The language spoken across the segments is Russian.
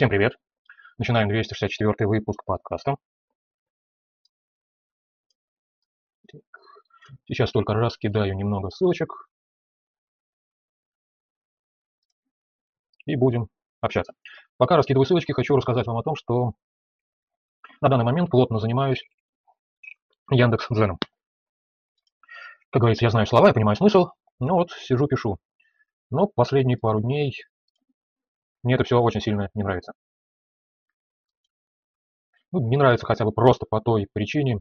Всем привет. Начинаем 264 выпуск подкаста. Сейчас только раскидаю немного ссылочек. И будем общаться. Пока раскидываю ссылочки, хочу рассказать вам о том, что на данный момент плотно занимаюсь Яндекс Дзеном. Как говорится, я знаю слова, я понимаю смысл, но вот сижу, пишу. Но последние пару дней мне это все очень сильно не нравится. Ну, не нравится хотя бы просто по той причине,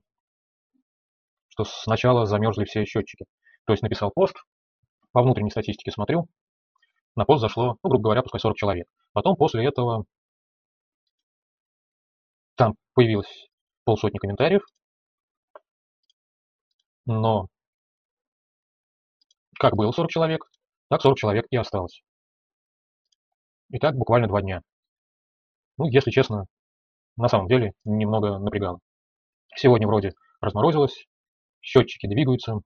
что сначала замерзли все счетчики. То есть написал пост, по внутренней статистике смотрю, на пост зашло, ну, грубо говоря, пускай 40 человек. Потом после этого там появилось полсотни комментариев, но как было 40 человек, так 40 человек и осталось. И так буквально два дня. Ну, если честно, на самом деле немного напрягало. Сегодня вроде разморозилось, счетчики двигаются.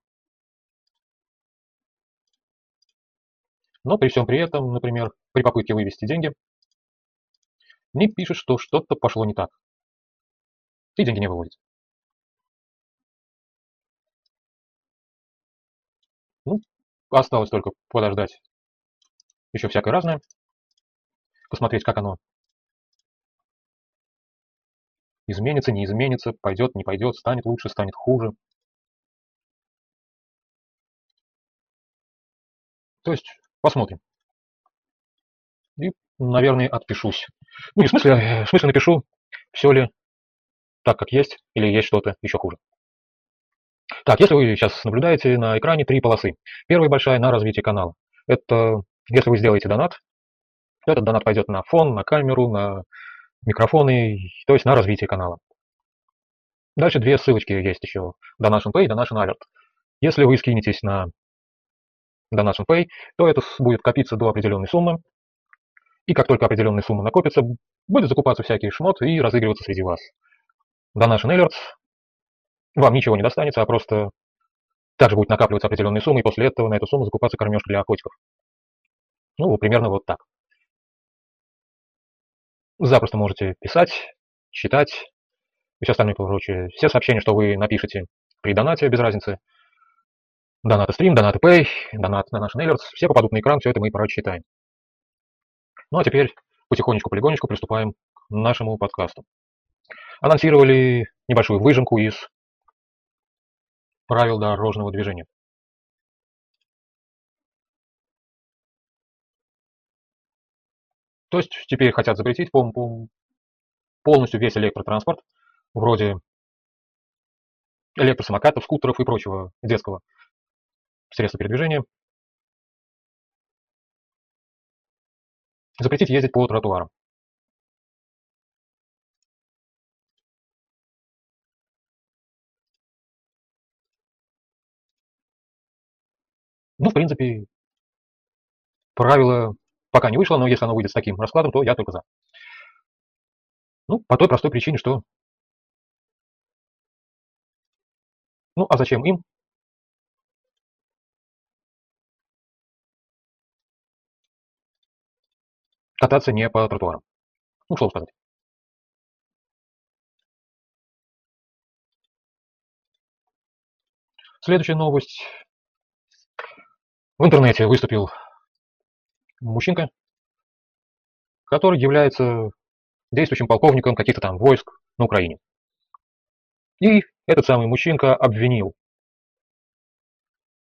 Но при всем при этом, например, при попытке вывести деньги, мне пишет, что что-то пошло не так. И деньги не выводят. Ну, осталось только подождать еще всякое разное посмотреть, как оно изменится, не изменится, пойдет, не пойдет, станет лучше, станет хуже. То есть посмотрим. И, наверное, отпишусь. Ну, не в смысле, а, в смысле напишу, все ли так, как есть, или есть что-то еще хуже. Так, если вы сейчас наблюдаете на экране три полосы. Первая большая на развитие канала. Это если вы сделаете донат, этот донат пойдет на фон, на камеру, на микрофоны, то есть на развитие канала. Дальше две ссылочки есть еще. Donation Pay и Donation Alert. Если вы скинетесь на Donation Pay, то это будет копиться до определенной суммы. И как только определенная сумма накопится, будет закупаться всякий шмот и разыгрываться среди вас. Donation Alert вам ничего не достанется, а просто также будет накапливаться определенная сумма, и после этого на эту сумму закупаться кормежка для охотников. Ну, примерно вот так запросто можете писать, читать и все остальное прочее. Все сообщения, что вы напишете при донате, без разницы. Донаты стрим, донаты pay, донат на наш Alerts, все попадут на экран, все это мы прочитаем. Ну а теперь потихонечку-полигонечку приступаем к нашему подкасту. Анонсировали небольшую выжимку из правил дорожного движения. То есть теперь хотят запретить полностью весь электротранспорт, вроде электросамокатов, скутеров и прочего детского средства передвижения. Запретить ездить по тротуарам. Ну, в принципе, правила Пока не вышло, но если оно выйдет с таким раскладом, то я только за. Ну, по той простой причине, что... Ну, а зачем им? Кататься не по тротуарам. Ну, слово сказать. Следующая новость. В интернете выступил мужчинка, который является действующим полковником каких-то там войск на Украине. И этот самый мужчинка обвинил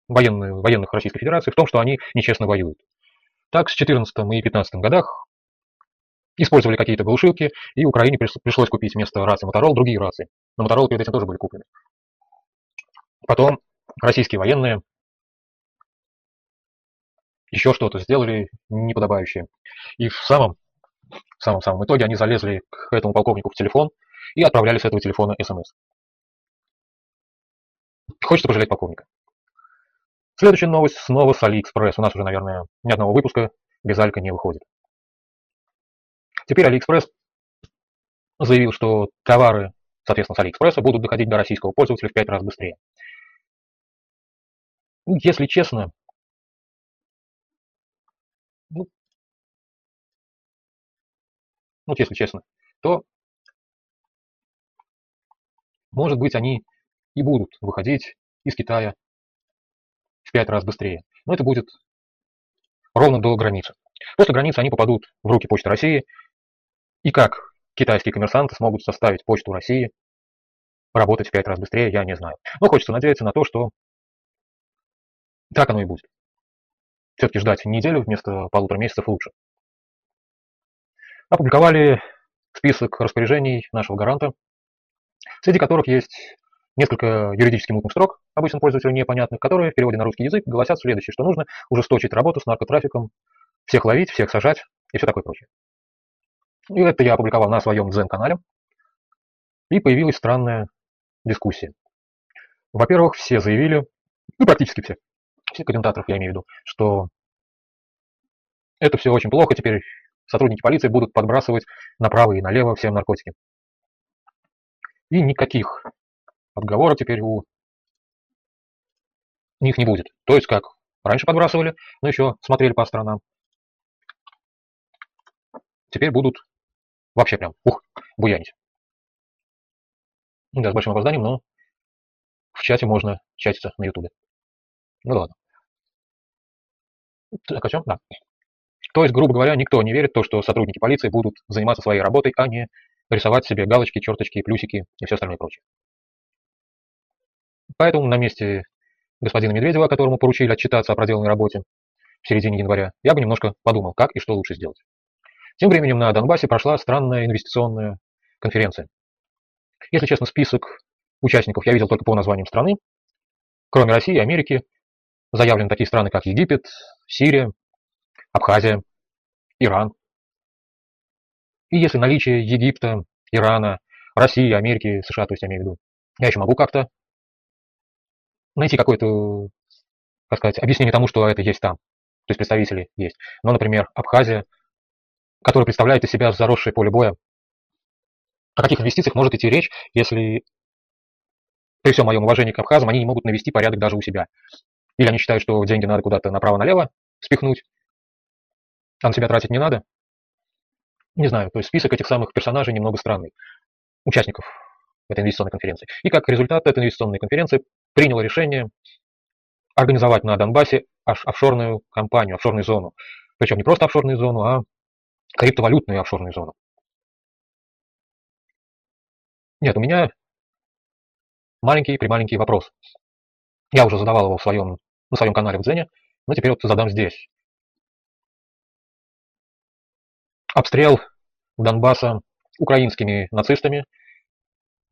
военные, военных Российской Федерации в том, что они нечестно воюют. Так, в 14 и 15 годах использовали какие-то глушилки, и Украине пришлось купить вместо рации Моторол другие рации. Но Моторол перед этим тоже были куплены. Потом российские военные еще что-то сделали неподобающее. И в самом, в самом-самом итоге они залезли к этому полковнику в телефон и отправляли с этого телефона смс. Хочется пожалеть полковника. Следующая новость снова с AliExpress. У нас уже, наверное, ни одного выпуска без Алька не выходит. Теперь AliExpress заявил, что товары, соответственно, с AliExpress будут доходить до российского пользователя в 5 раз быстрее. Ну, если честно, ну, ну, если честно, то, может быть, они и будут выходить из Китая в пять раз быстрее. Но это будет ровно до границы. После границы они попадут в руки Почты России, и как китайские коммерсанты смогут составить Почту России работать в пять раз быстрее, я не знаю. Но хочется надеяться на то, что так оно и будет. Все-таки ждать неделю вместо полутора месяцев лучше. Опубликовали список распоряжений нашего гаранта, среди которых есть несколько юридически мутных строк, обычным пользователям непонятных, которые в переводе на русский язык гласят следующее, что нужно ужесточить работу с наркотрафиком, всех ловить, всех сажать и все такое прочее. И это я опубликовал на своем Дзен-канале. И появилась странная дискуссия. Во-первых, все заявили, ну практически все, все комментаторов я имею в виду, что это все очень плохо, теперь сотрудники полиции будут подбрасывать направо и налево всем наркотики. И никаких отговорок теперь у них не будет. То есть как раньше подбрасывали, но еще смотрели по сторонам. Теперь будут вообще прям, ух, буянить. Да, с большим опозданием, но в чате можно чатиться на ютубе. Ну ладно. Так, о чем? Да. То есть, грубо говоря, никто не верит в то, что сотрудники полиции будут заниматься своей работой, а не рисовать себе галочки, черточки, плюсики и все остальное прочее. Поэтому на месте господина Медведева, которому поручили отчитаться о проделанной работе в середине января, я бы немножко подумал, как и что лучше сделать. Тем временем на Донбассе прошла странная инвестиционная конференция. Если честно, список участников я видел только по названиям страны. Кроме России и Америки, заявлены такие страны, как Египет, Сирия, Абхазия, Иран. И если наличие Египта, Ирана, России, Америки, США, то есть я имею в виду, я еще могу как-то найти какое-то, как сказать, объяснение тому, что это есть там. То есть представители есть. Но, например, Абхазия, которая представляет из себя заросшее поле боя. О каких инвестициях может идти речь, если при всем моем уважении к абхазам они не могут навести порядок даже у себя? Или они считают, что деньги надо куда-то направо-налево спихнуть, на себя тратить не надо? Не знаю, то есть список этих самых персонажей немного странный, участников этой инвестиционной конференции. И как результат этой инвестиционной конференции принял решение организовать на Донбассе офшорную компанию, офшорную зону. Причем не просто офшорную зону, а криптовалютную офшорную зону. Нет, у меня маленький прималенький вопрос. Я уже задавал его в своем, на своем канале в Дзене, но теперь вот задам здесь. Обстрел Донбасса украинскими нацистами,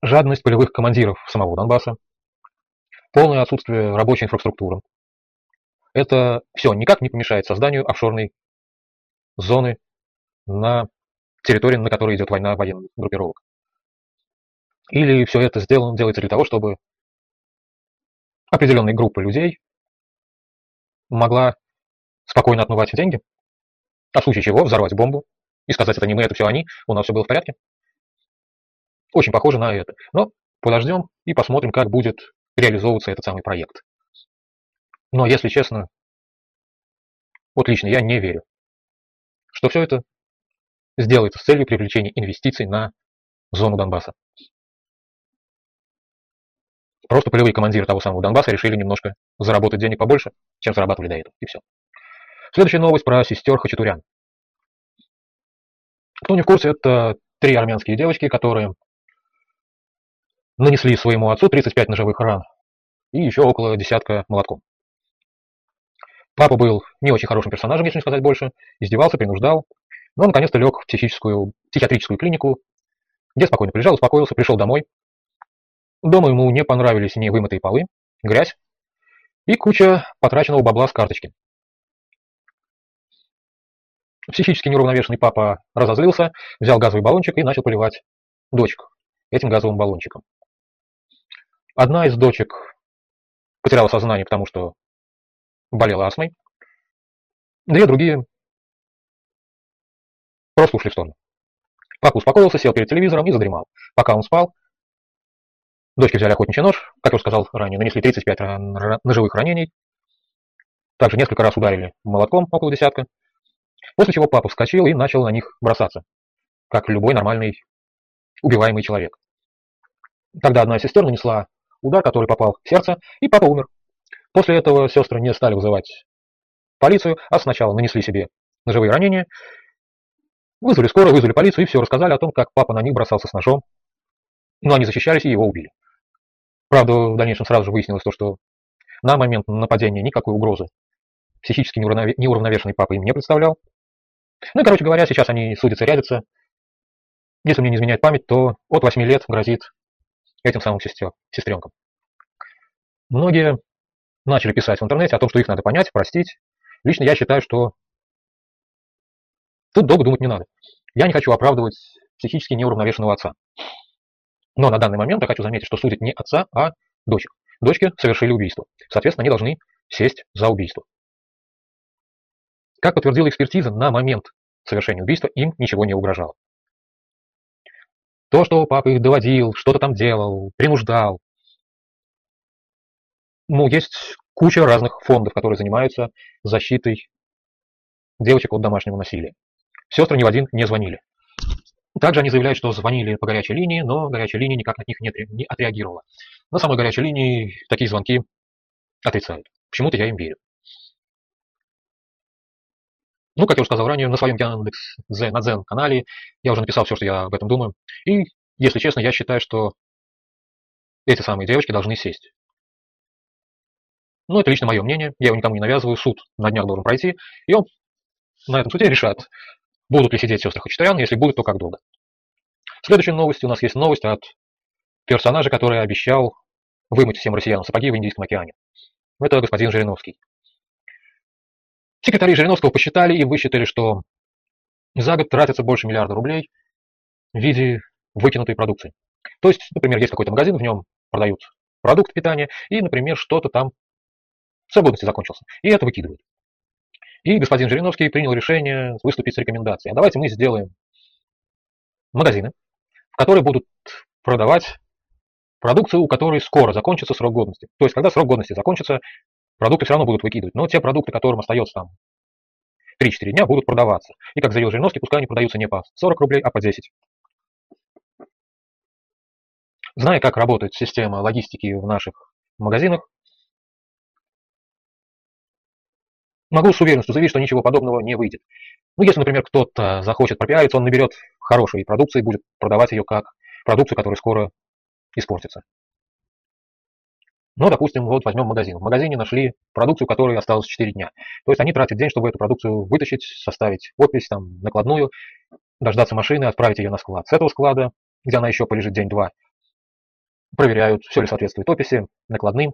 жадность полевых командиров самого Донбасса, полное отсутствие рабочей инфраструктуры. Это все никак не помешает созданию офшорной зоны на территории, на которой идет война военных группировок. Или все это сделано, делается для того, чтобы определенная группа людей могла спокойно отмывать деньги, а в случае чего взорвать бомбу и сказать, это не мы, это все они, у нас все было в порядке. Очень похоже на это. Но подождем и посмотрим, как будет реализовываться этот самый проект. Но, если честно, вот лично я не верю, что все это сделается с целью привлечения инвестиций на зону Донбасса. Просто полевые командиры того самого Донбасса решили немножко заработать денег побольше, чем зарабатывали до этого. И все. Следующая новость про сестер Хачатурян. Кто не в курсе, это три армянские девочки, которые нанесли своему отцу 35 ножевых ран и еще около десятка молотком. Папа был не очень хорошим персонажем, если не сказать больше, издевался, принуждал, но наконец-то лег в психическую, психиатрическую клинику, где спокойно прилежал, успокоился, пришел домой. Дома ему не понравились ни вымытые полы, грязь и куча потраченного бабла с карточки. Психически неуравновешенный папа разозлился, взял газовый баллончик и начал поливать дочек этим газовым баллончиком. Одна из дочек потеряла сознание, потому что болела астмой. Две другие просто ушли в сторону. Папа успокоился, сел перед телевизором и задремал. Пока он спал, дочки взяли охотничий нож, как я уже сказал ранее, нанесли 35 ножевых ранений. Также несколько раз ударили молотком, около десятка. После чего папа вскочил и начал на них бросаться. как любой нормальный убиваемый человек. Тогда одна из сестер нанесла удар, который попал в сердце, и папа умер. После этого сестры не стали вызывать полицию, а сначала нанесли себе ножевые ранения, вызвали скорую, вызвали полицию и все рассказали о том, как папа на них бросался с ножом. Но они защищались и его убили. Правда, в дальнейшем сразу же выяснилось то, что на момент нападения никакой угрозы психически неуравновешенный папа им не представлял. Ну и, короче говоря, сейчас они судятся, рядятся. Если мне не изменяет память, то от 8 лет грозит этим самым сестер, сестренкам. Многие начали писать в интернете о том, что их надо понять, простить. Лично я считаю, что тут долго думать не надо. Я не хочу оправдывать психически неуравновешенного отца. Но на данный момент я хочу заметить, что судят не отца, а дочек. Дочки совершили убийство. Соответственно, они должны сесть за убийство. Как подтвердила экспертиза, на момент совершения убийства им ничего не угрожало. То, что папа их доводил, что-то там делал, принуждал. Ну, есть куча разных фондов, которые занимаются защитой девочек от домашнего насилия. Сестры ни в один не звонили. Также они заявляют, что звонили по горячей линии, но горячая линия никак на них не отреагировала. На самой горячей линии такие звонки отрицают. Почему-то я им верю. Ну, как я уже сказал ранее, на своем Яндекс на Дзен канале я уже написал все, что я об этом думаю. И, если честно, я считаю, что эти самые девочки должны сесть. Ну, это лично мое мнение, я его никому не навязываю, суд на днях должен пройти, и он на этом суде решат, будут ли сидеть сестры Хачатурян, если будут, то как долго. Следующая новость, у нас есть новость от персонажа, который обещал вымыть всем россиянам сапоги в Индийском океане. Это господин Жириновский. Секретари Жириновского посчитали и высчитали, что за год тратится больше миллиарда рублей в виде выкинутой продукции. То есть, например, есть какой-то магазин, в нем продают продукт питания, и, например, что-то там срок годности закончился, и это выкидывают. И господин Жириновский принял решение выступить с рекомендацией. А давайте мы сделаем магазины, в которые будут продавать продукцию, у которой скоро закончится срок годности. То есть, когда срок годности закончится, продукты все равно будут выкидывать. Но те продукты, которым остается там 3-4 дня, будут продаваться. И как заявил Жириновский, пускай они продаются не по 40 рублей, а по 10. Зная, как работает система логистики в наших магазинах, могу с уверенностью заявить, что ничего подобного не выйдет. Ну, если, например, кто-то захочет пропиариться, он наберет хорошей продукции и будет продавать ее как продукцию, которая скоро испортится. Ну, допустим, вот возьмем магазин. В магазине нашли продукцию, которой осталось 4 дня. То есть они тратят день, чтобы эту продукцию вытащить, составить подпись, там, накладную, дождаться машины, отправить ее на склад. С этого склада, где она еще полежит день-два, проверяют, все ли соответствует описи, накладным,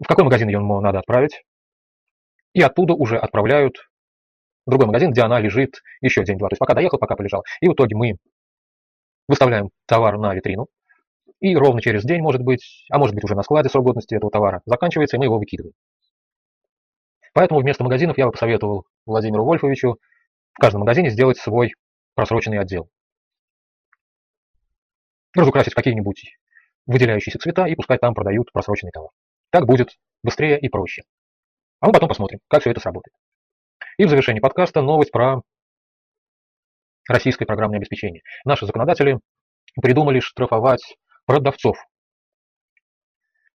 в какой магазин ее надо отправить, и оттуда уже отправляют в другой магазин, где она лежит еще день-два. То есть пока доехал, пока полежал. И в итоге мы выставляем товар на витрину, и ровно через день, может быть, а может быть уже на складе срок годности этого товара заканчивается, и мы его выкидываем. Поэтому вместо магазинов я бы посоветовал Владимиру Вольфовичу в каждом магазине сделать свой просроченный отдел. Разукрасить какие-нибудь выделяющиеся цвета и пускай там продают просроченный товар. Так будет быстрее и проще. А мы потом посмотрим, как все это сработает. И в завершении подкаста новость про российское программное обеспечение. Наши законодатели придумали штрафовать продавцов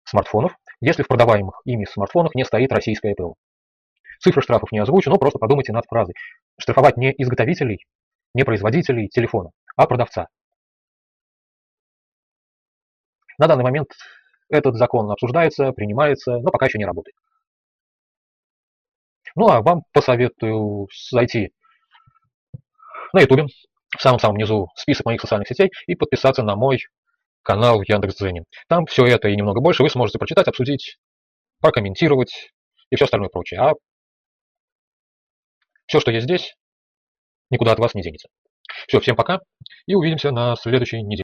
смартфонов, если в продаваемых ими смартфонах не стоит российское ПО. Цифры штрафов не озвучу, но просто подумайте над фразой. Штрафовать не изготовителей, не производителей телефона, а продавца. На данный момент этот закон обсуждается, принимается, но пока еще не работает. Ну а вам посоветую зайти на YouTube, в самом-самом низу список моих социальных сетей и подписаться на мой канал Яндекс.Дзене. Там все это и немного больше вы сможете прочитать, обсудить, прокомментировать и все остальное прочее. А все, что есть здесь, никуда от вас не денется. Все, всем пока и увидимся на следующей неделе.